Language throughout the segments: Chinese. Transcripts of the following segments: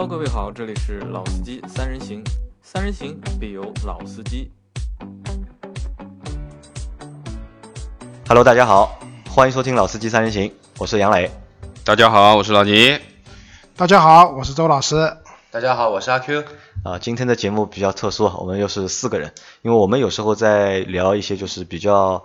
Hello，各位好，这里是老司机三人行，三人行必有老司机。Hello，大家好，欢迎收听《老司机三人行》，我是杨磊。大家好，我是老倪。大家好，我是周老师。大家好，我是阿 Q。啊，今天的节目比较特殊，我们又是四个人，因为我们有时候在聊一些就是比较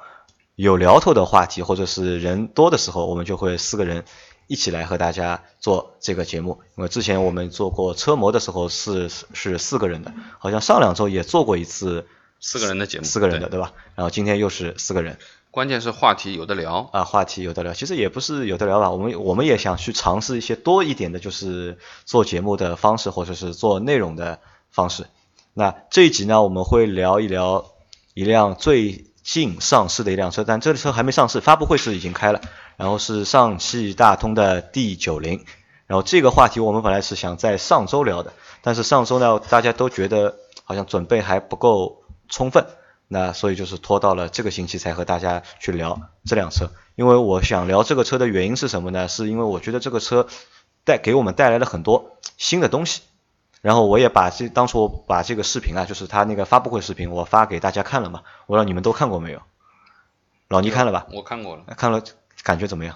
有聊头的话题，或者是人多的时候，我们就会四个人一起来和大家做这个节目。因为之前我们做过车模的时候是是四个人的，好像上两周也做过一次四个人的节目，四个人的对对吧？然后今天又是四个人。关键是话题有的聊。啊，话题有的聊，其实也不是有的聊吧，我们我们也想去尝试一些多一点的，就是做节目的方式，或者是做内容的方式。那这一集呢，我们会聊一聊一辆最近上市的一辆车，但这个车还没上市，发布会是已经开了，然后是上汽大通的 D 九零。然后这个话题我们本来是想在上周聊的，但是上周呢，大家都觉得好像准备还不够充分。那所以就是拖到了这个星期才和大家去聊这辆车，因为我想聊这个车的原因是什么呢？是因为我觉得这个车带给我们带来了很多新的东西，然后我也把这当初我把这个视频啊，就是他那个发布会视频，我发给大家看了嘛，我让你们都看过没有？老倪看了吧？我看过了。看了，感觉怎么样？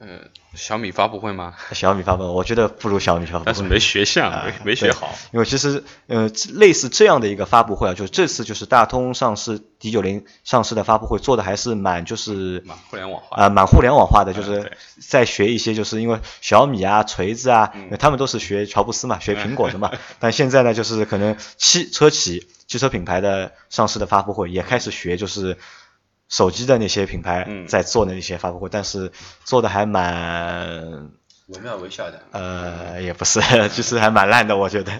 呃，小米发布会吗？小米发布会，我觉得不如小米发布会，但是没学像，啊没没学好。因为其实呃类似这样的一个发布会啊，就是这次就是大通上市 D 九零上市的发布会做的还是蛮就是蛮互联网化啊、蛮互联网化的，就是在学一些就是因为小米啊、锤子啊，嗯他们都是学乔布斯嘛，学苹果的嘛，但现在呢就是可能汽车企汽车品牌的上市的发布会也开始学就是。手机的那些品牌嗯在做的那些发布会，但是做的还蛮惟妙惟肖的。呃，也不是，就是还蛮烂的，我觉得。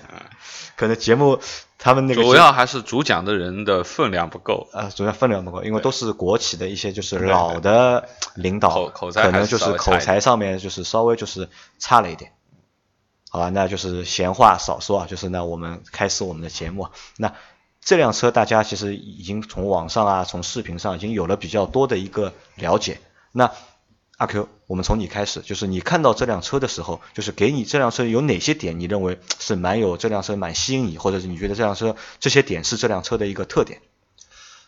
可能节目他们那个主要还是主讲的人的分量不够。呃，主要分量不够，因为都是国企的一些就是老的领导，口口才可能就是口才上面就是稍微就是差了一点。好吧，那就是闲话少说啊，就是那我们开始我们的节目啊。那这辆车大家其实已经从网上啊，从视频上已经有了比较多的一个了解。那阿 Q，我们从你开始，就是你看到这辆车的时候，就是给你这辆车有哪些点，你认为是蛮有这辆车蛮吸引你，或者是你觉得这辆车这些点是这辆车的一个特点？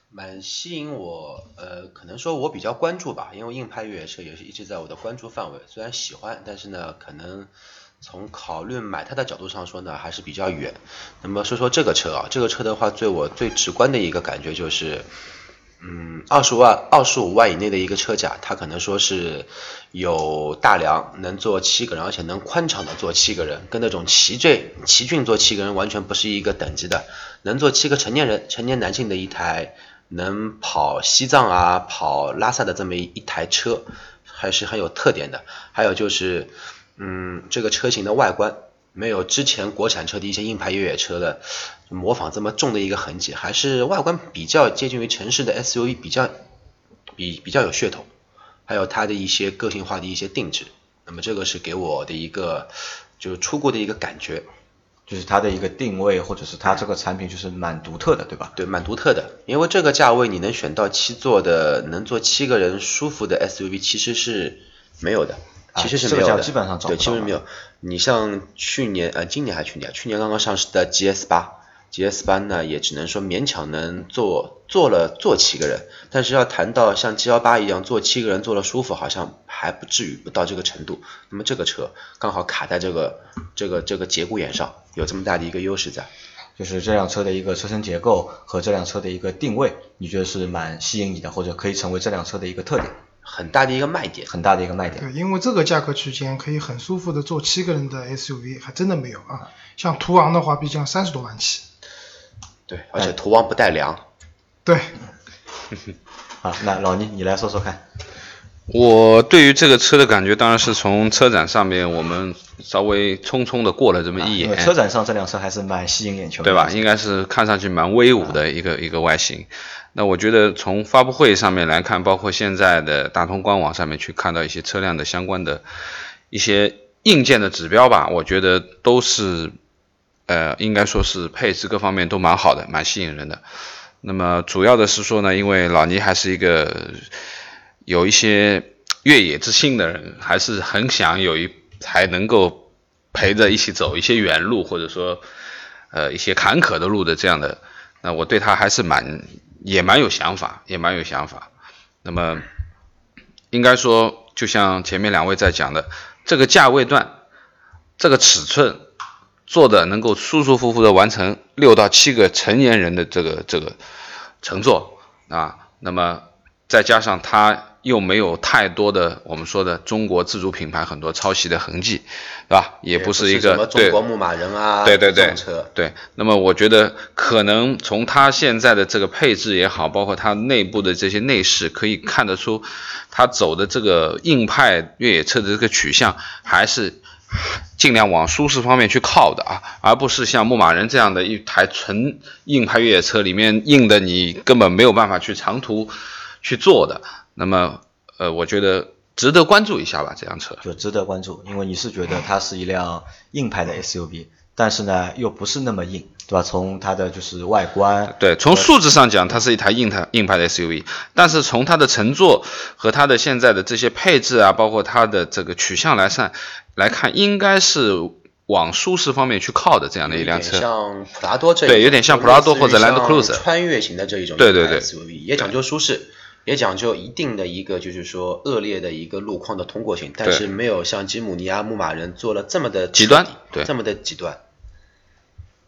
蛮吸引我，呃，可能说我比较关注吧，因为硬派越野车也是一直在我的关注范围。虽然喜欢，但是呢，可能从考虑买它的角度上说呢，还是比较远。那么说说这个车啊，这个车的话，对我最直观的一个感觉就是，嗯，二十万、二十五万以内的一个车价，它可能说是有大梁，能坐七个人，而且能宽敞的坐七个人，跟那种奇骏奇骏坐七个人完全不是一个等级的。能坐七个成年人、成年男性的一台能跑西藏啊、跑拉萨的这么一一台车，还是很有特点的。还有就是，嗯，这个车型的外观没有之前国产车的一些硬派越野车的模仿这么重的一个痕迹，还是外观比较接近于城市的 SUV，比较比比较有噱头，还有它的一些个性化的一些定制。那么这个是给我的一个就是初步的一个感觉。就是它的一个定位，或者是它这个产品就是蛮独特的，对吧？对，蛮独特的。因为这个价位你能选到七座的，能坐七个人舒服的 SUV，其实是没有的，啊其实是没有的。这个价基本上找不对，其实没有。你像去年呃，今年还是去年，去年刚刚上市的 GS 八，GS 八呢也只能说勉强能坐坐了坐七个人，但是要谈到像 G 幺八一样坐七个人坐了舒服，好像还不至于不到这个程度。那么这个车刚好卡在这个这个这个节骨眼上，有这么大的一个优势在。就是这辆车的一个车身结构和这辆车的一个定位，你觉得是蛮吸引你的，或者可以成为这辆车的一个特点，很大的一个卖点，很大的一个卖点。对，因为这个价格区间可以很舒服的坐七个人的 SUV 还真的没有啊。像途昂的话，毕竟三十多万起。对，而且途昂不带梁，对，啊，那老倪你来说说看。我对于这个车的感觉，当然是从车展上面我们稍微匆匆的过了这么一眼，车展上这辆车还是蛮吸引眼球的，对吧？应该是看上去蛮威武的一个一个外形。那我觉得从发布会上面来看，包括现在的大通官网上面去看到一些车辆的相关的一些硬件的指标吧，我觉得都是呃，应该说是配置各方面都蛮好的，蛮吸引人的。那么主要的是说呢，因为老倪还是一个有一些越野之心的人，还是很想有一台能够陪着一起走一些远路，或者说呃一些坎坷的路的这样的，那我对他还是蛮也蛮有想法，也蛮有想法。那么应该说，就像前面两位在讲的，这个价位段，这个尺寸做的能够舒舒服服的完成六到七个成年人的这个这个乘坐啊，那么再加上它又没有太多的我们说的中国自主品牌很多抄袭的痕迹，对吧？也不是一什么中国牧马人啊，对对对车，对，那么我觉得可能从它现在的这个配置也好，包括它内部的这些内饰，可以看得出，它走的这个硬派越野车的这个取向，还是尽量往舒适方面去靠的啊，而不是像牧马人这样的一台纯硬派越野车里面硬的你根本没有办法去长途去做的。那么，呃，我觉得值得关注一下吧，这辆车。就值得关注，因为你是觉得它是一辆硬派的 SUV，但是呢又不是那么硬，对吧？从它的就是外观，对，从数字上讲，它是一台硬派硬派的 SUV，但是从它的乘坐和它的现在的这些配置啊，包括它的这个取向来看，来看应该是往舒适方面去靠的这样的一辆车。像普拉多这一对有点像普拉多或者兰德 Cruiser 穿越型的这一种对对对 SUV，也讲究舒适，也讲究一定的一个就是说恶劣的一个路况的通过性，但是没有像吉姆尼亚、牧马人做了这么的极端对这么的极端。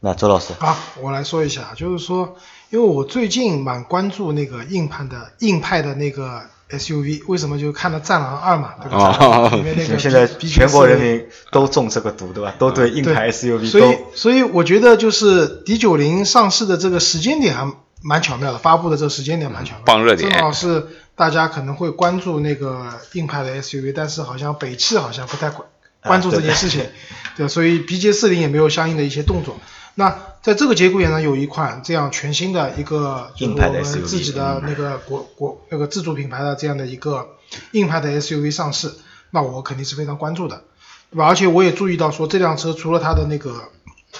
那周老师，啊，我来说一下，就是说，因为我最近蛮关注那个硬派的硬派的那个 SUV，为什么？就看了《战狼二》嘛，对吧？哦里面那个 现在全国人民都中这个毒，对吧？都对硬派 SUV 所以都，所以我觉得就是 D 九零上市的这个时间点还蛮巧妙的，发布的这个时间点蛮巧妙的，傍热点正好是大家可能会关注那个硬派的 SUV，但是好像北汽好像不太关关注这件事情，对，所以 BJ 四零也没有相应的一些动作。那在这个节骨眼上，有一款这样全新的一个就是我们自己的那个国国那个自主品牌的这样的一个硬派的 SUV 上市，那我肯定是非常关注的，对吧？而且我也注意到说，这辆车除了它的那个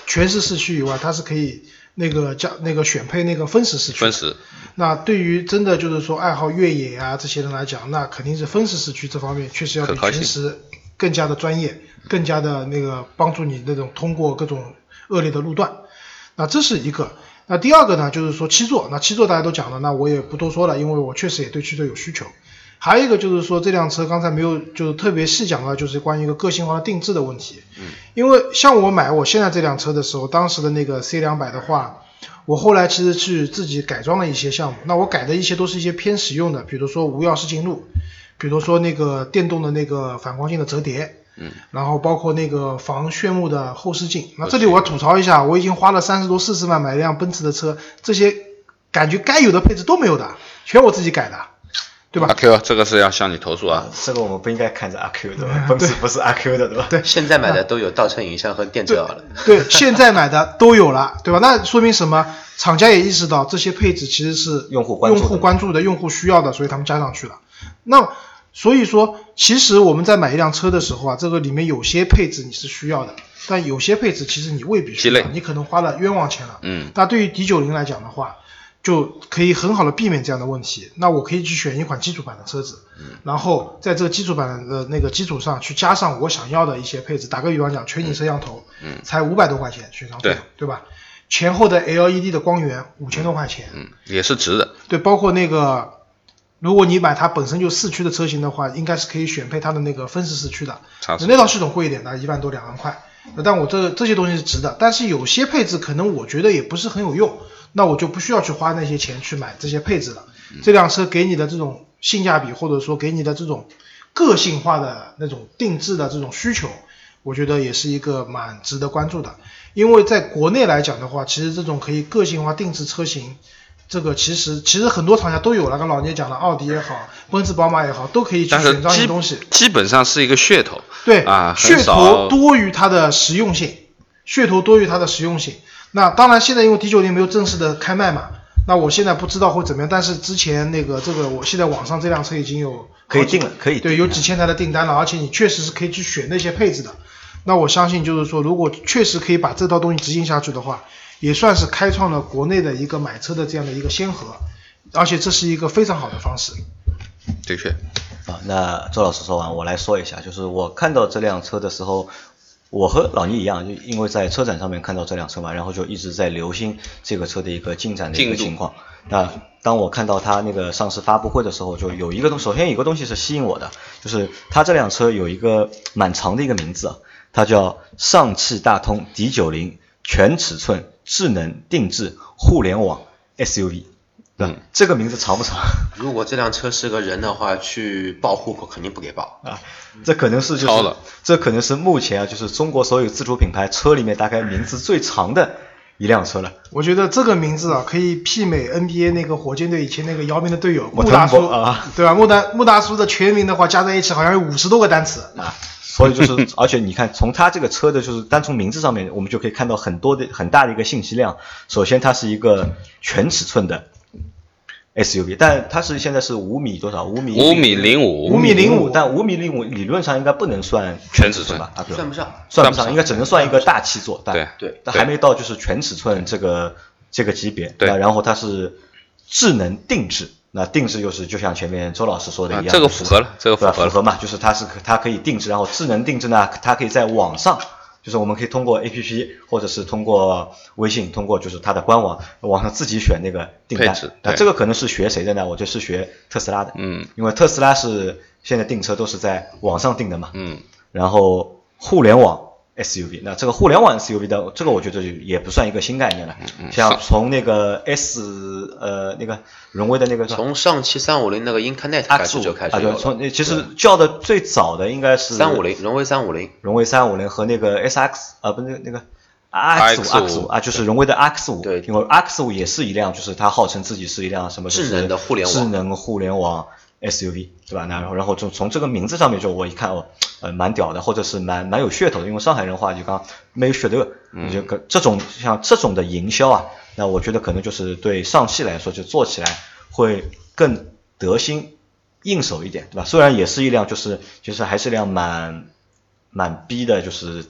全时四驱以外，它是可以那个加那个选配那个分时四驱。分时，那对于真的就是说爱好越野啊这些人来讲，那肯定是分时四驱这方面确实要比可靠性全时更加的专业，更加的那个帮助你那种通过各种恶劣的路段。那这是一个。那第二个呢，就是说七座。那七座大家都讲了，那我也不多说了，因为我确实也对七座有需求。还有一个就是说，这辆车刚才没有就是特别细讲到，就是关于一个个性化的定制的问题。嗯，因为像我买我现在这辆车的时候，当时的那个 C 两百的话，我后来其实去自己改装了一些项目。那我改的一些都是一些偏实用的，比如说无钥匙进入，比如说那个电动的那个反光镜的折叠，嗯，然后包括那个防眩目的后视镜。那这里我要吐槽一下，我已经花了三十多四十万买一辆奔驰的车，这些感觉该有的配置都没有的，全我自己改的，对吧阿？Q 这个是要向你投诉啊。这个我们不应该看着阿 Q 对吧？奔驰不是阿 Q 的对吧？对 现在买的都有倒车影像和电遮了，对，现在买的都有了，对吧？那说明什么？厂家也意识到这些配置其实是用户关注用户关注的、用户需要的，所以他们加上去了。那所以说，其实我们在买一辆车的时候啊，这个里面有些配置你是需要的，但有些配置其实你未必需要，你可能花了冤枉钱了。嗯，那对于 D 九零来讲的话，就可以很好的避免这样的问题。那我可以去选一款基础版的车子，嗯然后在这个基础版的那个基础上去加上我想要的一些配置。打个比方讲，全景摄像头，嗯才五百多块钱选装费，对对吧？前后的 LED 的光源五千多块钱，嗯，也是值的。对，包括那个，如果你买它本身就四驱的车型的话，应该是可以选配它的那个分时四驱的，差那套系统贵一点的，一万多两万块。但我这这些东西是值的，但是有些配置可能我觉得也不是很有用，那我就不需要去花那些钱去买这些配置了。这辆车给你的这种性价比，或者说给你的这种个性化的那种定制的这种需求，我觉得也是一个蛮值得关注的。因为在国内来讲的话，其实这种可以个性化定制车型，这个其实其实很多厂家都有了。刚老聂讲的，奥迪也好，奔驰、宝马也好，都可以去选装一些东西。基本上是一个噱头。对啊噱头多于它的实用性，噱头多于它的实用性。那当然，现在因为 D 九零没有正式的开卖嘛，那我现在不知道会怎么样。但是之前那个这个，我现在网上这辆车已经有可以定了可以对，有几千台的订单了，而且你确实是可以去选那些配置的。那我相信就是说，如果确实可以把这套东西执行下去的话，也算是开创了国内的一个买车的这样的一个先河，而且这是一个非常好的方式。的确，啊，那周老师说完，我来说一下，就是我看到这辆车的时候，我和老倪一样，就因为在车展上面看到这辆车嘛，然后就一直在留心这个车的一个进展的一个情况。那当我看到它那个上市发布会的时候，就有一个东，首先有一个东西是吸引我的，就是它这辆车有一个蛮长的一个名字啊，它叫上汽大通 D 九零全尺寸智能定制互联网 SUV，对吧？这个名字长不长？如果这辆车是个人的话，去报户口肯定不给报。啊，这可能是就是了这可能是目前啊，就是中国所有自主品牌车里面大概名字最长的一辆车了。我觉得这个名字啊，可以媲美 NBA 那个火箭队以前那个姚明的队友 莫穆大叔啊，对吧？穆大穆大叔的全名的话加在一起好像有五十多个单词。啊，所以就是，而且你看，从它这个车的，就是单从名字上面，我们就可以看到很多的很大的一个信息量。首先，它是一个全尺寸的 SUV，但它是现在是五米多少？五米五米零五五米零五但五米零五理论上应该不能算全尺寸吧？啊，对算不上算不上，算不上应该只能算一个大七座。但对对但还没到就是全尺寸这个这个级别。对然后它是智能定制，那定制就是就像前面周老师说的一样，啊这个符合了这个符合符合嘛，就是它是它可以定制，然后智能定制呢，它可以在网上。就是我们可以通过 A P P 或者是通过微信，通过就是它的官网网上自己选那个订单。那这个可能是学谁的呢？我就是学特斯拉的。嗯因为特斯拉是现在订车都是在网上订的嘛。嗯，然后互联网 SUV，那这个互联网 SUV 的这个我觉得也不算一个新概念了，像从那个 S 呃那个荣威的那个从上汽三五零那个 Incarnate 开 X 五始就开始啊，对，有了。从其实叫的最早的应该是三五零，荣威三五零，荣威三五零和那个 SX 啊，不是那个 RX 五 RX5 X 五啊，就是荣威的 X 五，对因为 X 五也是一辆，就是它号称自己是一辆什么智能的互联网智能互联网 SUV，对吧？那然后然后从从这个名字上面就我一看哦，呃，蛮屌的，或者是蛮蛮有噱头的，因为上海人话就刚没有噱头，你就可这种像这种的营销啊，那我觉得可能就是对上汽来说就做起来会更得心应手一点，对吧？虽然也是一辆就是就是还是一辆蛮蛮逼的，就是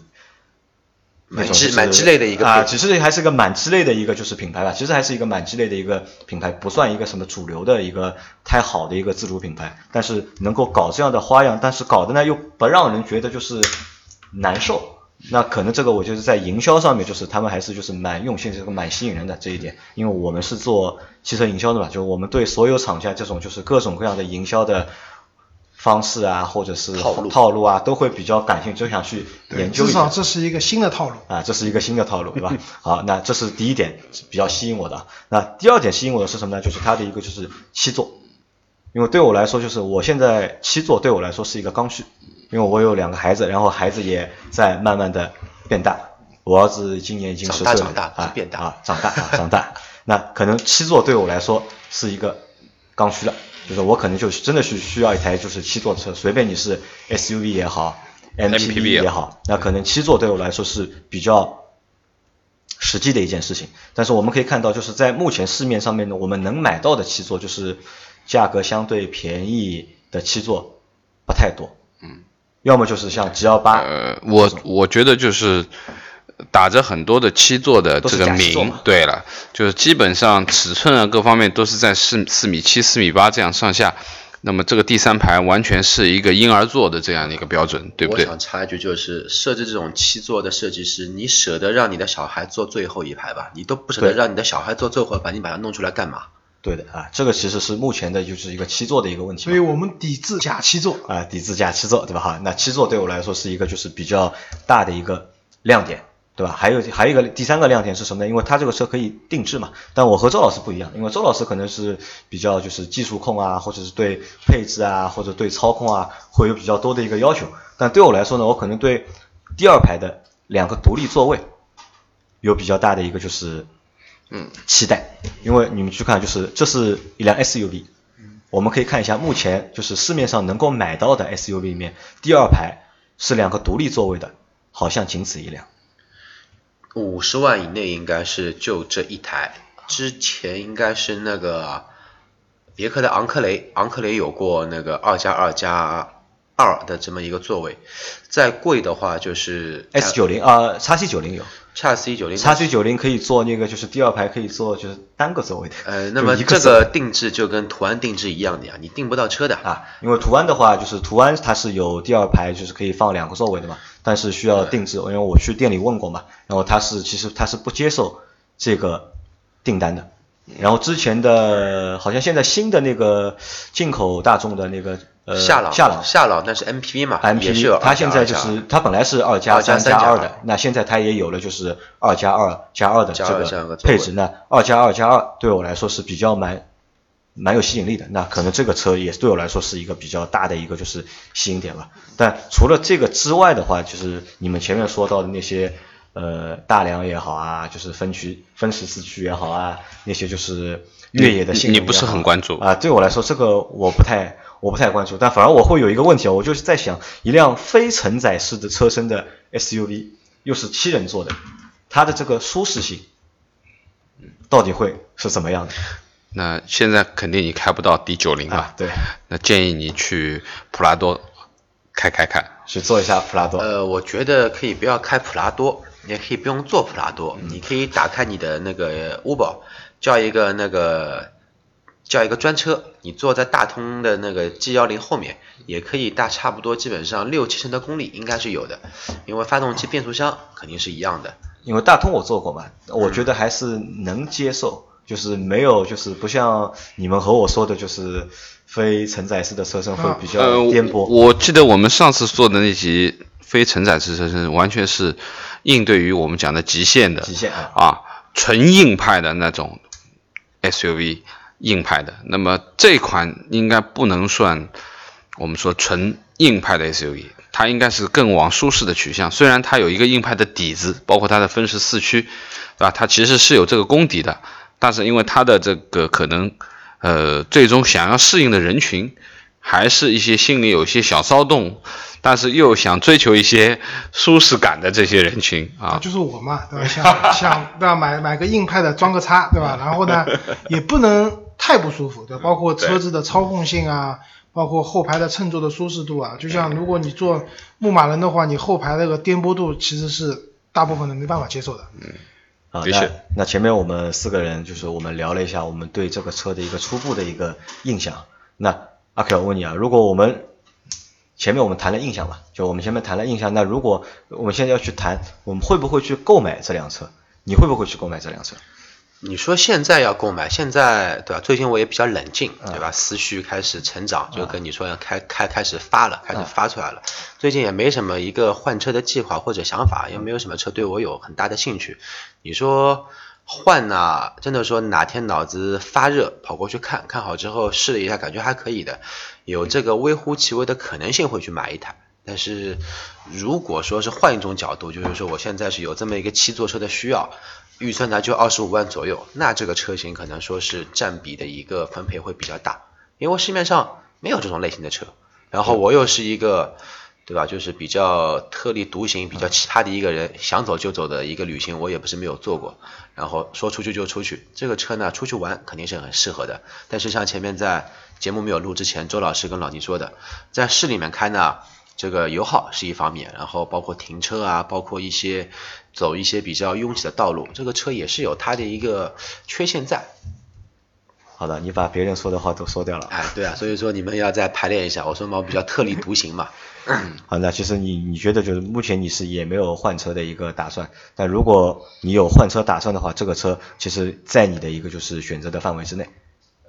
那蛮种就是鸡蛮鸡肋的一个啊，配其实还是个蛮鸡肋的一个就是品牌吧，其实还是一个蛮鸡肋的一个品牌，不算一个什么主流的一个太好的一个自主品牌，但是能够搞这样的花样，但是搞的呢又不让人觉得就是难受。那可能这个我就是在营销上面，就是他们还是就是蛮用心，这个蛮吸引人的这一点。因为我们是做汽车营销的嘛，就我们对所有厂家这种就是各种各样的营销的方式啊，或者是套路套路啊，都会比较感兴趣，就想去研究一下。至少这是一个新的套路。啊，这是一个新的套路，对吧？好，那这是第一点比较吸引我的。那第二点吸引我的是什么呢？就是它的一个就是七座，因为对我来说，就是我现在七座对我来说是一个刚需，因为我有两个孩子，然后孩子也在慢慢的变大。我儿子今年已经长十岁了，大长大啊变大啊，长大啊，长大。那可能七座对我来说是一个刚需了，就是我可能就是真的是需要一台就是七座车，随便你是 SUV 也好 MPV 也也好，那可能七座对我来说是比较实际的一件事情。但是我们可以看到，就是在目前市面上面呢，我们能买到的七座，就是价格相对便宜的七座不太多。嗯，要么就是像 G L 八，呃，我我觉得就是打着很多的七座的这个名对了，就是基本上尺寸啊各方面都是在四四米七、四米八这样上下。那么这个第三排完全是一个婴儿座的这样的一个标准，对不对我？想插一句，就是设置这种七座的设计师，你舍得让你的小孩坐最后一排吧？你都不舍得让你的小孩坐最后一排，你把它弄出来干嘛？对的啊，这个其实是目前的就是一个七座的一个问题。所以我们抵制假七座。啊，抵制假七座，对吧？哈，那七座对我来说是一个就是比较大的一个亮点，对吧？还有还有一个第三个亮点是什么呢？因为它这个车可以定制嘛。但我和周老师不一样，因为周老师可能是比较就是技术控啊，或者是对配置啊，或者对操控啊，会有比较多的一个要求。但对我来说呢，我可能对第二排的两个独立座位有比较大的一个就是嗯期待，因为你们去看，就是这是一辆 SUV，我们可以看一下目前就是市面上能够买到的 SUV 里面，第二排是两个独立座位的，好像仅此一辆。五十万以内应该是就这一台，之前应该是那个别克的昂克雷，昂克雷有过那个二加二加二的这么一个座位，再贵的话就是 S 九零啊，叉 C 九零有叉 C 九零叉 C 九零可以做那个，就是第二排可以做就是单个座位的。呃，那么这个定制就跟途安定制一样的呀，你订不到车的啊，因为途安的话，就是途安它是有第二排，就是可以放两个座位的嘛，但是需要定制，因为我去店里问过嘛，然后它是其实它是不接受这个订单的。然后之前的，好像现在新的那个进口大众的那个呃夏朗夏朗夏朗那是 MPV 嘛 MPV，它现在就是它本来是二加2加三加3加2二的，那现在它也有了就是二加二加二的这2这样个配置。那二加二加二对我来说是比较蛮蛮有吸引力的。那可能这个车也对我来说是一个比较大的一个就是吸引点吧。但除了这个之外的话，就是你们前面说到的那些呃大梁也好啊，就是分区分时四驱也好啊，那些就是越野的性能你你不是很关注啊？对我来说，这个我不太我不太关注，但反而我会有一个问题啊，我就是在想，一辆非承载式的车身的 SUV，又是七人座的，它的这个舒适性到底会是怎么样的那现在肯定你开不到 D 九零吧？啊？对，那建议你去普拉多开开看。去坐一下普拉多。呃，我觉得可以不要开普拉多，也可以不用坐普拉多，你可以打开你的那个 Uber，叫一个那个叫一个专车，你坐在大通的那个 G 幺零后面，也可以大差不多基本上六七成的功力应该是有的，因为发动机、变速箱肯定是一样的。因为大通我坐过嘛，我觉得还是能接受，就是没有就是不像你们和我说的，就是非承载式的车身会比较呃，颠簸。我我记得我们上次做的那集非承载式车身，完全是应对于我们讲的极限的极限啊啊，纯硬派的那种 SUV 硬派的。那么这款应该不能算我们说纯硬派的 SUV，它应该是更往舒适的取向。虽然它有一个硬派的底子，包括它的分时四驱，对吧？它其实是有这个功底的，但是因为它的这个可能呃，最终想要适应的人群，还是一些心里有一些小骚动，但是又想追求一些舒适感的这些人群啊。就是我嘛，对吧？想想对吧？买买个硬派的装个叉，对吧？然后呢，也不能太不舒服，对，包括车子的操控性啊，包括后排的乘坐的舒适度啊。就像如果你坐牧马人的话，你后排那个颠簸度其实是大部分人没办法接受的。嗯啊，那的确那前面我们四个人就是我们聊了一下我们对这个车的一个初步的一个印象。那阿 Q 我问你啊，如果我们前面我们谈了印象嘛，就我们前面谈了印象，那如果我们现在要去谈，我们会不会去购买这辆车？你会不会去购买这辆车？你说现在要购买，现在对吧？最近我也比较冷静，对吧？思绪开始成长，就跟你说要开开开始发了，开始发出来了。最近也没什么一个换车的计划或者想法，也没有什么车对我有很大的兴趣。你说换呐、真的说哪天脑子发热，跑过去看看好之后试了一下，感觉还可以的，有这个微乎其微的可能性会去买一台。但是如果说是换一种角度，就是说我现在是有这么一个七座车的需要，预算呢就二十五万左右，那这个车型可能说是占比的一个分配会比较大，因为市面上没有这种类型的车，然后我又是一个。对吧？就是比较特立独行、比较奇葩的一个人，想走就走的一个旅行，我也不是没有做过。然后说出去就出去，这个车呢，出去玩肯定是很适合的。但是像前面在节目没有录之前，周老师跟老倪说的，在市里面开呢，这个油耗是一方面，然后包括停车啊，包括一些走一些比较拥挤的道路，这个车也是有它的一个缺陷在。好的，你把别人说的话都说掉了。哎，对啊，所以说你们要再排练一下。我说嘛，我比较特立独行嘛。好，那其实你你觉得就是目前你是也没有换车的一个打算，但如果你有换车打算的话，这个车其实在你的一个就是选择的范围之内。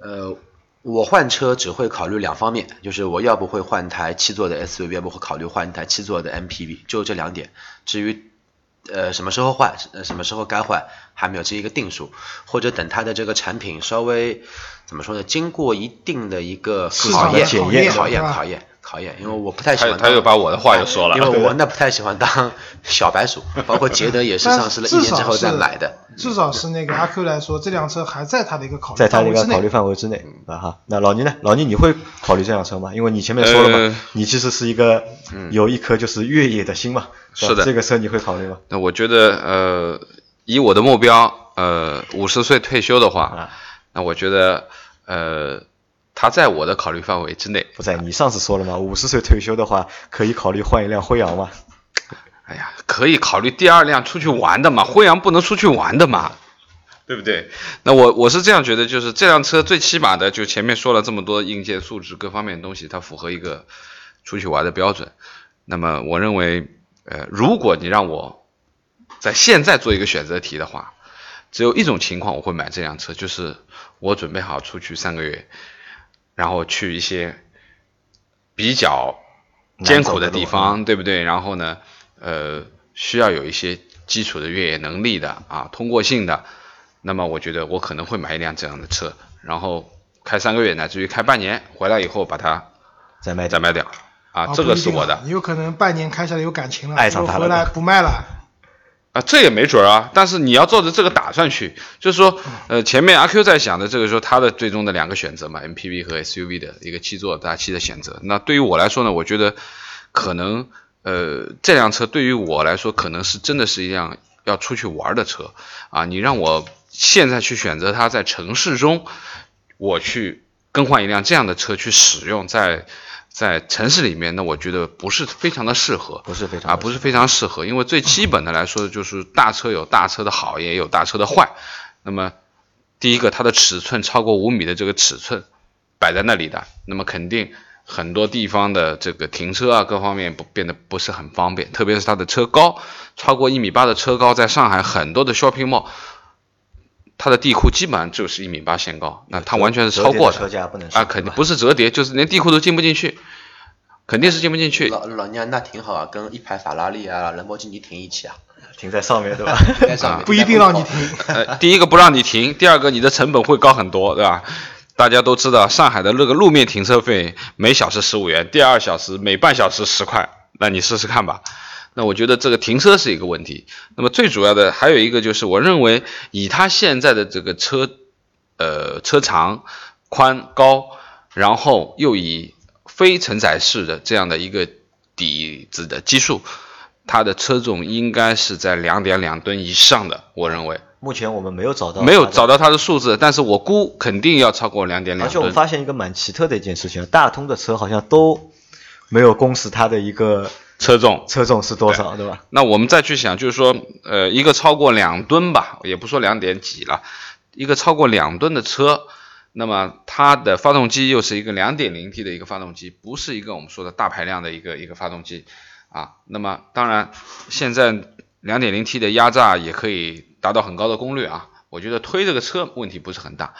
呃，我换车只会考虑两方面，就是我要不会换台七座的 SUV，要不会考虑换一台七座的 MPV，就这两点。至于呃什么时候换，呃什么时候该换，还没有这一个定数，或者等它的这个产品稍微怎么说呢，经过一定的一个考验、场的检验考验、考验、考验，因为我不太喜欢当。他又把我的话又说了因为我那不太喜欢当小白鼠，包括捷德也是但上市了一年之后再是买的。至少是那个阿 Q 来说，这辆车还在他的一个考虑在他的一范围之内个考虑。范围之内啊哈。那老倪呢？老倪你会考虑这辆车吗？因为你前面说了嘛，呃你其实是一个有一颗就是越野的心嘛。是的这个车你会考虑吗？那我觉得，呃，以我的目标，呃，五十岁退休的话，啊那我觉得，呃，它在我的考虑范围之内。不在，你上次说了嘛，五十岁退休的话，可以考虑换一辆辉昂嘛。哎呀，可以考虑第二辆出去玩的嘛，辉昂不能出去玩的嘛，对不对？那我我是这样觉得，就是这辆车最起码的，就前面说了这么多硬件素质各方面的东西，它符合一个出去玩的标准。那么我认为，呃，如果你让我在现在做一个选择题的话，只有一种情况我会买这辆车，就是我准备好出去三个月，然后去一些比较艰苦的地方，对不对？然后呢，呃，需要有一些基础的越野能力的啊，通过性的，那么我觉得我可能会买一辆这样的车，然后开三个月乃至于开半年，回来以后把它再卖再卖掉啊，这个是我的。你有可能半年开下来有感情了，爱上它了回来不卖了。啊，这也没准儿啊，但是你要照着这个打算去，就是说，呃，前面阿 Q 在想的这个说他的最终的两个选择嘛，MPV 和 SUV 的一个七座大七的选择。那对于我来说呢，我觉得可能，呃，这辆车对于我来说可能是真的是一辆要出去玩的车啊。你让我现在去选择它在城市中，我去更换一辆这样的车去使用，在在城市里面，那我觉得不是非常的适合。不是非常啊，不是非常适合，因为最基本的来说，就是大车有大车的好，也有大车的坏。那么，第一个，它的尺寸超过五米的这个尺寸摆在那里的，那么肯定很多地方的这个停车啊，各方面不变得不是很方便，特别是它的车高超过一米八的车高，在上海很多的 shopping mall，它的地库基本上就是一米八限高，那它完全是超过的车架不能啊，肯定不是折叠，就是连地库都进不进去，肯定是进不进去。老老娘那挺好啊，跟一排法拉利啊、兰博基尼停一起啊，停在上面对吧？在上面不一定让你停。呃，第一个不让你停，第二个你的成本会高很多，对吧？大家都知道，上海的那个路面停车费每小时十五元，第二小时每半小时十块，那你试试看吧。那我觉得这个停车是一个问题。那么最主要的还有一个就是，我认为以它现在的这个车，呃，车长、宽、高，然后又以非承载式的这样的一个底子的基数，它的车重应该是在两点两吨以上的，我认为。目前我们没有找到，没有找。到它的数字，但是我估肯定要超过两点两而且我们。发现一个蛮奇特的一件事情，大通的车好像都没有公示它的一个车重，车重是多少，对吧？那我们再去想，就是说，呃，一个超过两吨吧，也不说两点几了，一个超过两吨的车，那么它的发动机又是一个两点零 T 的一个发动机，不是一个我们说的大排量的一个一个发动机啊。那么当然，现在两点零 T 的压榨也可以达到很高的功率啊，我觉得推这个车问题不是很大。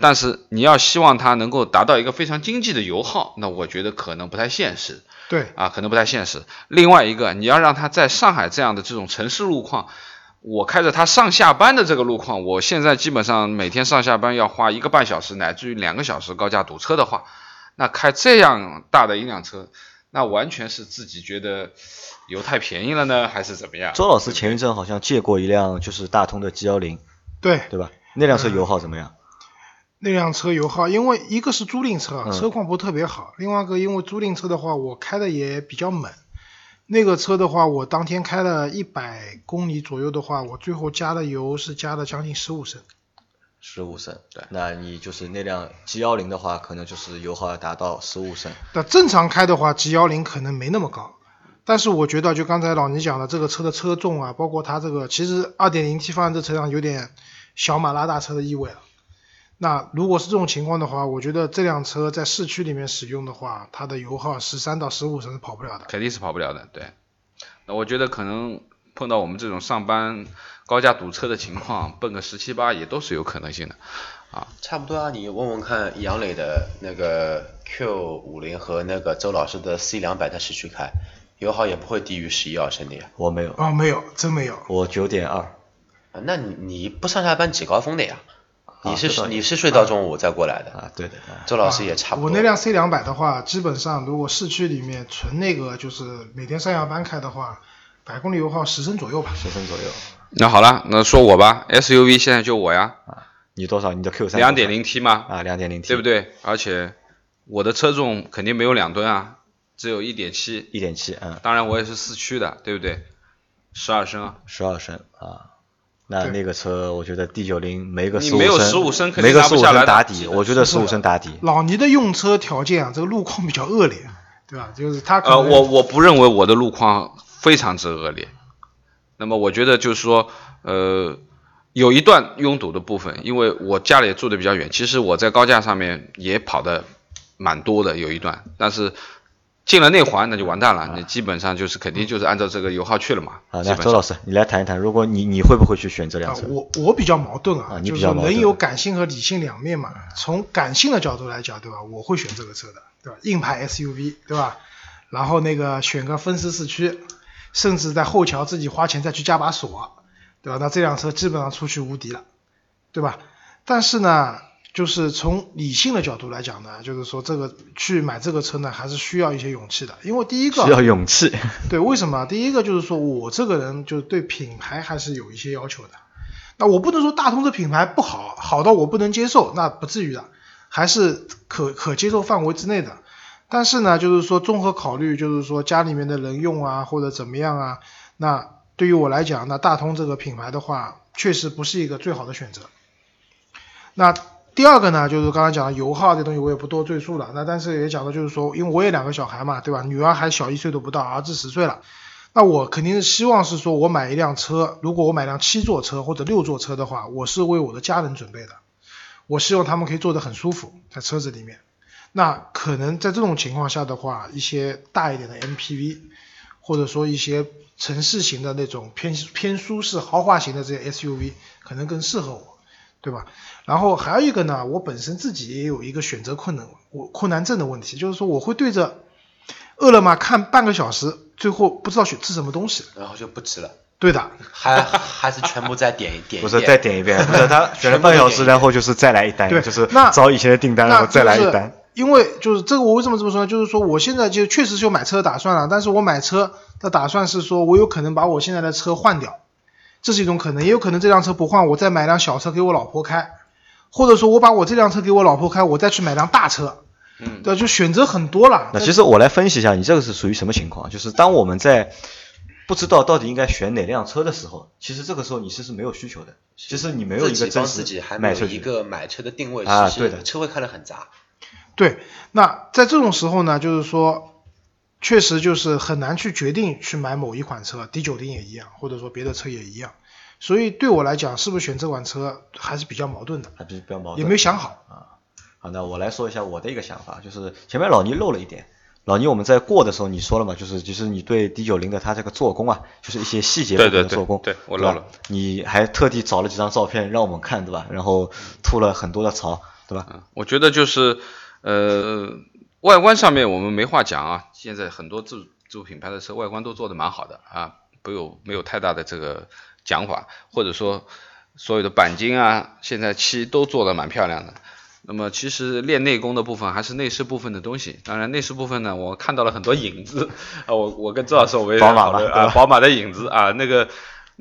但是你要希望它能够达到一个非常经济的油耗，那我觉得可能不太现实。对，啊，可能不太现实。另外一个，你要让它在上海这样的这种城市路况，我开着它上下班的这个路况，我现在基本上每天上下班要花一个半小时乃至于两个小时高架堵车的话，那开这样大的一辆车，那完全是自己觉得油太便宜了呢，还是怎么样？周老师前一阵好像借过一辆就是大通的 G 幺零，对，对吧？那辆车油耗怎么样？那辆车油耗，因为一个是租赁车车况不是特别好；另外一个，因为租赁车的话，我开的也比较猛。那个车的话，我当天开了一百公里左右的话，我最后加的油是加了将近十五升。十五升，对，那你就是那辆 G 幺零的话，可能就是油耗要达到十五升。那正常开的话，G 幺零可能没那么高，但是我觉得就刚才老倪讲的这个车的车重啊，包括它这个，其实二点零 T 放在这车上有点小马拉大车的意味了。那如果是这种情况的话，我觉得这辆车在市区里面使用的话，它的油耗十三到十五升是跑不了的。肯定是跑不了的，对。那我觉得可能碰到我们这种上班高架堵车的情况，奔个十七八也都是有可能性的。啊差不多啊，你问问看杨磊的那个 Q 五零和那个周老师的 C 两百在市区开，油耗也不会低于十一二升的呀。我没有，啊，没有，真没有。我九点二。啊，那你你不上下班挤高峰的呀？你是、你是睡到中午再过来的，啊，对的，啊周老师也差不多。我那辆 C 两百的话，基本上如果市区里面纯那个就是每天上下班开的话，百公里油耗十升左右吧。十升左右。那好了，那说我吧，SUV 现在就我呀，啊你多少？你的 Q 三两点零 T 吗，啊，两点零 T，对不？对？而且我的车重肯定没有两吨啊，只有一点七，一点七，嗯，当然我也是四驱的，对不对？十二升啊，十二升啊。那那个车，我觉得 D 九零没个你没有十五升，肯定没个十五拿不下来的升打底，我觉得十五升打底。老倪的用车条件啊，这个路况比较恶劣，对吧？就是他呃，我我不认为我的路况非常之恶劣。那么我觉得就是说，呃，有一段拥堵的部分，因为我家里住的比较远，其实我在高架上面也跑的蛮多的，有一段，但是。进了内环那就完蛋了，你基本上就是肯定就是按照这个油耗去了嘛。啊，那周老师，你来谈一谈，如果你你会不会去选这辆车？我我比较矛盾啊，你就是人有感性和理性两面嘛。从感性的角度来讲，对吧？我会选这个车的，对吧？硬派 SUV，对吧？然后那个选个分时四驱，甚至在后桥自己花钱再去加把锁，对吧？那这辆车基本上出去无敌了，对吧？但是呢。就是从理性的角度来讲呢，就是说这个去买这个车呢，还是需要一些勇气的。因为第一个需要勇气，对，为什么？第一个就是说我这个人就对品牌还是有一些要求的。那我不能说大通这品牌不好，好到我不能接受，那不至于的，还是可可接受范围之内的。但是呢，就是说综合考虑，就是说家里面的人用啊，或者怎么样啊，那对于我来讲，那大通这个品牌的话，确实不是一个最好的选择。那。第二个呢，就是刚才讲的油耗这东西，我也不多赘述了。那但是也讲到，就是说，因为我也两个小孩嘛，对吧？女儿还小一岁都不到，儿子十岁了。那我肯定是希望是说，我买一辆车，如果我买辆七座车或者六座车的话，我是为我的家人准备的。我希望他们可以坐得很舒服在车子里面。那可能在这种情况下的话，一些大一点的 MPV，或者说一些城市型的那种偏偏舒适豪华型的这些 SUV，可能更适合我。对吧？然后还有一个呢，我本身自己也有一个选择困难，我困难症的问题，就是说我会对着饿了么看半个小时，最后不知道选吃什么东西，然后就不吃了。对的，还还是全部再点一点。不是再点一遍，不是他选了半小时，然后就是再来一单，就是找以前的订单，然后再来一单。因为就是这个，我为什么这么说呢？就是说我现在就确实是有买车的打算了，但是我买车的打算是说我有可能把我现在的车换掉。这是一种可能，也有可能这辆车不换，我再买辆小车给我老婆开，或者说我把我这辆车给我老婆开，我再去买辆大车，嗯，对，就选择很多了。那其实我来分析一下，你这个是属于什么情况？就是当我们在不知道到底应该选哪辆车的时候，其实这个时候你其实没有需求的，其实你没有一个真实买车一个买车的定位啊，对的，车会看得很杂。对，那在这种时候呢，就是说。确实就是很难去决定去买某一款车，D 九零也一样，或者说别的车也一样。所以对我来讲，是不是选这款车还是比较矛盾的，还是比较矛盾，也没有想好啊。好，那我来说一下我的一个想法，就是前面老倪漏了一点。老倪我们在过的时候你说了嘛，就是其实你对 D 九零的它这个做工啊，就是一些细节部分的做工，对我漏了。你还特地找了几张照片让我们看，对吧？然后吐了很多的槽，对吧？嗯，我觉得就是呃。外观上面我们没话讲啊，现在很多自自主品牌的车外观都做的蛮好的啊，不有没有太大的这个讲法，或者说所有的钣金啊，现在漆都做的蛮漂亮的。那么其实练内功的部分还是内饰部分的东西，当然内饰部分呢，我看到了很多影子啊，我我跟周老师我们宝马啊，宝马的影子啊，那个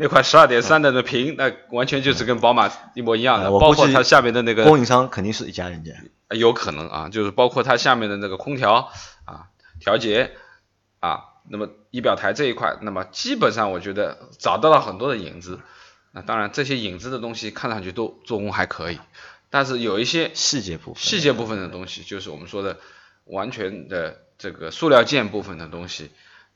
那块十二点三的那屏，那完全就是跟宝马一模一样的，包括它下面的那个供应商肯定是一家人家。有可能啊，就是包括它下面的那个空调啊调节啊，那么仪表台这一块，那么基本上我觉得找到了很多的影子。那当然这些影子的东西看上去都做工还可以，但是有一些细节部分细节部分的东西，就是我们说的完全的这个塑料件部分的东西，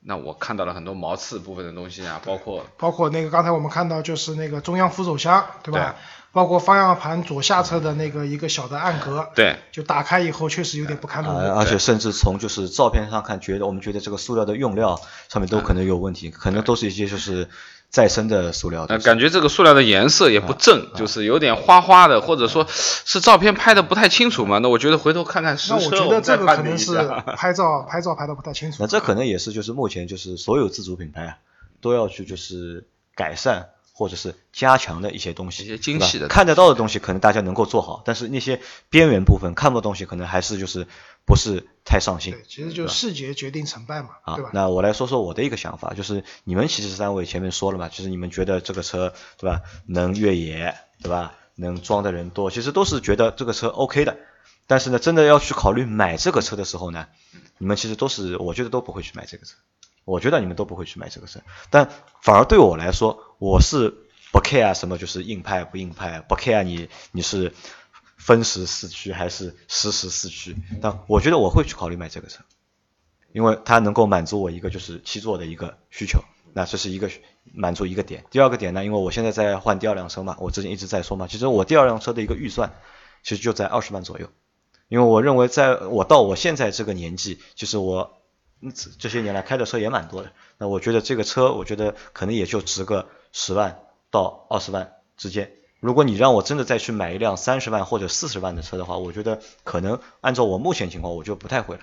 那我看到了很多毛刺部分的东西啊，包括包括那个刚才我们看到就是那个中央扶手箱，对吧？包括方向盘左下侧的那个一个小的暗格，对，就打开以后确实有点不堪入目，而且甚至从就是照片上看，觉得我们觉得这个塑料的用料上面都可能有问题，可能都是一些就是再生的塑料。感觉这个塑料的颜色也不正，就是有点花花的，或者说是照片拍的不太清楚嘛？那我觉得回头看看实车，那我觉得这个可能是拍照拍照拍的不太清楚。那这可能也是就是目前就是所有自主品牌啊都要去就是改善。或者是加强的一些东西，一些精细的看得到的东西，可能大家能够做好，但是那些边缘部分看不到东西，可能还是就是不是太上心。对，其实就视觉决定成败嘛，对吧？那我来说说我的一个想法，就是你们其实三位前面说了嘛，就是你们觉得这个车对吧，能越野对吧，能装的人多，其实都是觉得这个车 OK 的。但是呢，真的要去考虑买这个车的时候呢，你们其实都是，我觉得都不会去买这个车。我觉得你们都不会去买这个车，但反而对我来说，我是不 care 什么就是硬派不硬派，不 care 你你是分时四驱还是实时四驱，但我觉得我会去考虑买这个车，因为它能够满足我一个就是七座的一个需求，那这是一个满足一个点。第二个点呢，因为我现在在换第二辆车嘛，我之前一直在说嘛，其实我第二辆车的一个预算其实就在二十万左右，因为我认为在我到我现在这个年纪，其实我这些年来开的车也蛮多的，那我觉得这个车，我觉得可能也就值个十万到二十万之间。如果你让我真的再去买一辆三十万或者四十万的车的话，我觉得可能按照我目前情况，我就不太会了。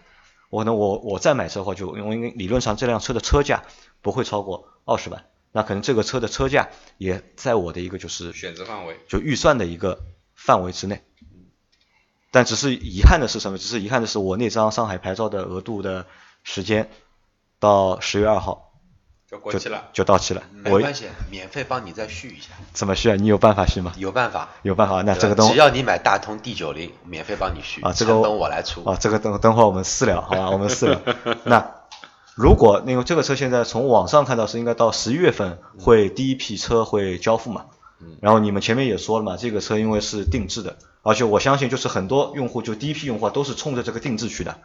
我可能我我再买车的话，就因为理论上这辆车的车价不会超过二十万，那可能这个车的车价也在我的一个就是选择范围，就预算的一个范围之内。但只是遗憾的是什么？只是遗憾的是我那张上海牌照的额度的时间到十月二号就就过期了。就到期了。没关系，免费帮你再续一下，怎么续啊？你有办法续吗？有办法。有办法，那这个东只要你买大通 D 九零，免费帮你续，啊，这个等我来出。啊，这个等等会儿我们私聊，好吧？我们私聊。那如果因为这个车现在从网上看到是应该到十一月份会第一批车会交付嘛？嗯然后你们前面也说了嘛，这个车因为是定制的，而且我相信就是很多用户就第一批用户啊都是冲着这个定制去的。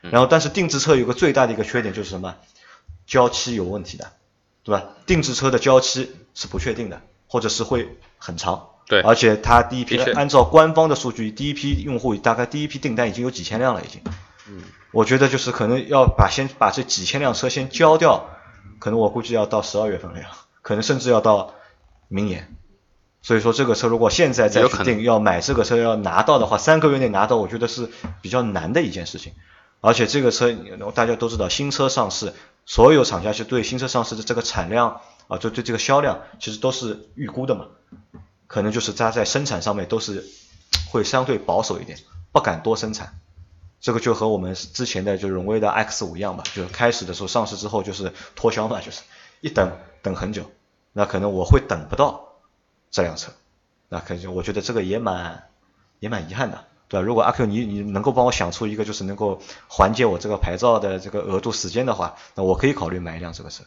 然后但是定制车有个最大的一个缺点就是什么？交期有问题的，对吧？定制车的交期是不确定的，或者是会很长。对而且它第一批按照官方的数据，第一批用户大概第一批订单已经有几千辆了，已经。嗯。我觉得就是可能要把先把这几千辆车先交掉，可能我估计要到十二月份了呀，可能甚至要到明年。所以说这个车如果现在再去定要买这个车要拿到的话，三个月内拿到，我觉得是比较难的一件事情。而且这个车大家都知道，新车上市，所有厂家去对新车上市的这个产量啊，就对这个销量其实都是预估的嘛，可能就是它在生产上面都是会相对保守一点，不敢多生产。这个就和我们之前的就荣威的 X 五一样吧，就是开始的时候上市之后就是脱销嘛，就是一等等很久，那可能我会等不到这辆车，那可能我觉得这个也蛮也蛮遗憾的，对吧？如果阿 Q 你你能够帮我想出一个就是能够缓解我这个牌照的这个额度时间的话，那我可以考虑买一辆这个车，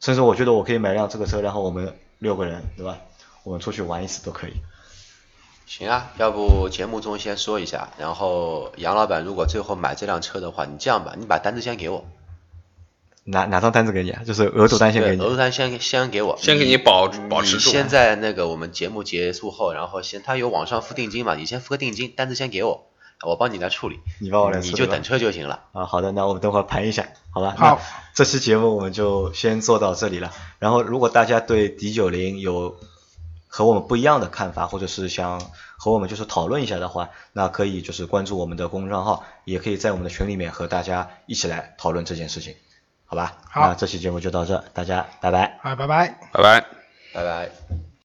甚至我觉得我可以买一辆这个车，然后我们六个人，对吧？我们出去玩一次都可以。行啊，要不节目中先说一下，然后杨老板如果最后买这辆车的话，你这样吧，你把单子先给我，哪哪张单子给你啊？就是额度单先给你额。度单先先给我，先给你保保持住你先在那个我们节目结束后，然后先他有网上付定金嘛，你先付个定金，单子先给我，我帮你来处理，你帮我来处理你就等车就行了。啊，好的，那我们等会儿盘一下，好吧？好，这期节目我们就先做到这里了。然后，如果大家对 D 九零有和我们不一样的看法，或者是想和我们就是讨论一下的话，那可以就是关注我们的公众账号，也可以在我们的群里面和大家一起来讨论这件事情，好吧？好那这期节目就到这，大家拜拜。哎，拜拜。拜拜。拜拜。